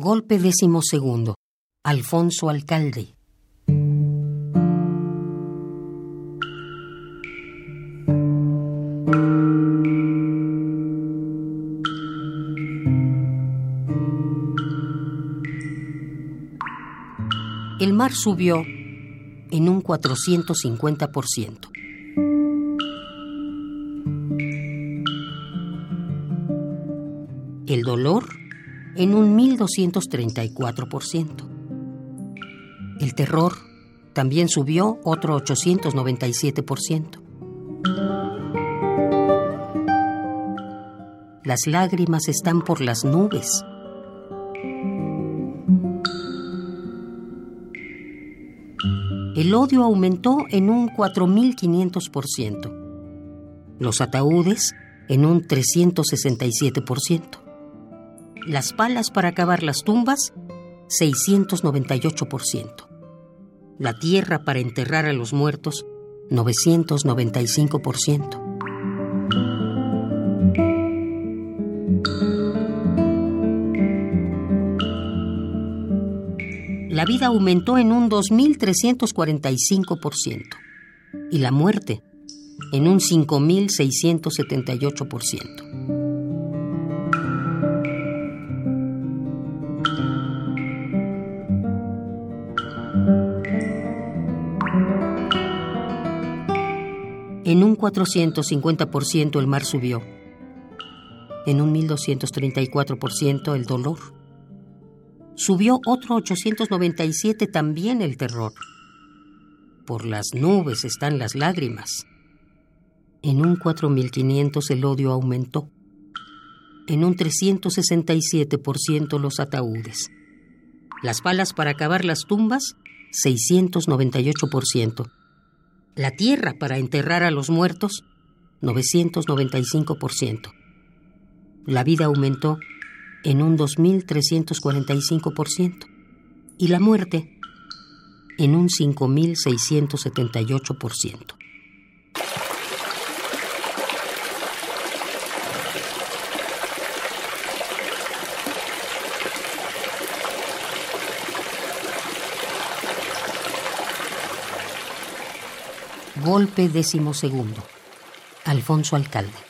Golpe décimo segundo. Alfonso Alcalde. El mar subió en un 450%. El dolor en un 1234%. El terror también subió otro 897%. Las lágrimas están por las nubes. El odio aumentó en un 4.500%. Los ataúdes en un 367% las palas para cavar las tumbas, 698%. La tierra para enterrar a los muertos, 995%. La vida aumentó en un 2.345% y la muerte en un 5.678%. En un 450% el mar subió. En un 1234% el dolor. Subió otro 897 también el terror. Por las nubes están las lágrimas. En un 4500 el odio aumentó. En un 367% los ataúdes. Las palas para cavar las tumbas, 698% la tierra para enterrar a los muertos, 995%. La vida aumentó en un 2.345% y la muerte en un 5.678%. Golpe decimosegundo. Alfonso Alcalde.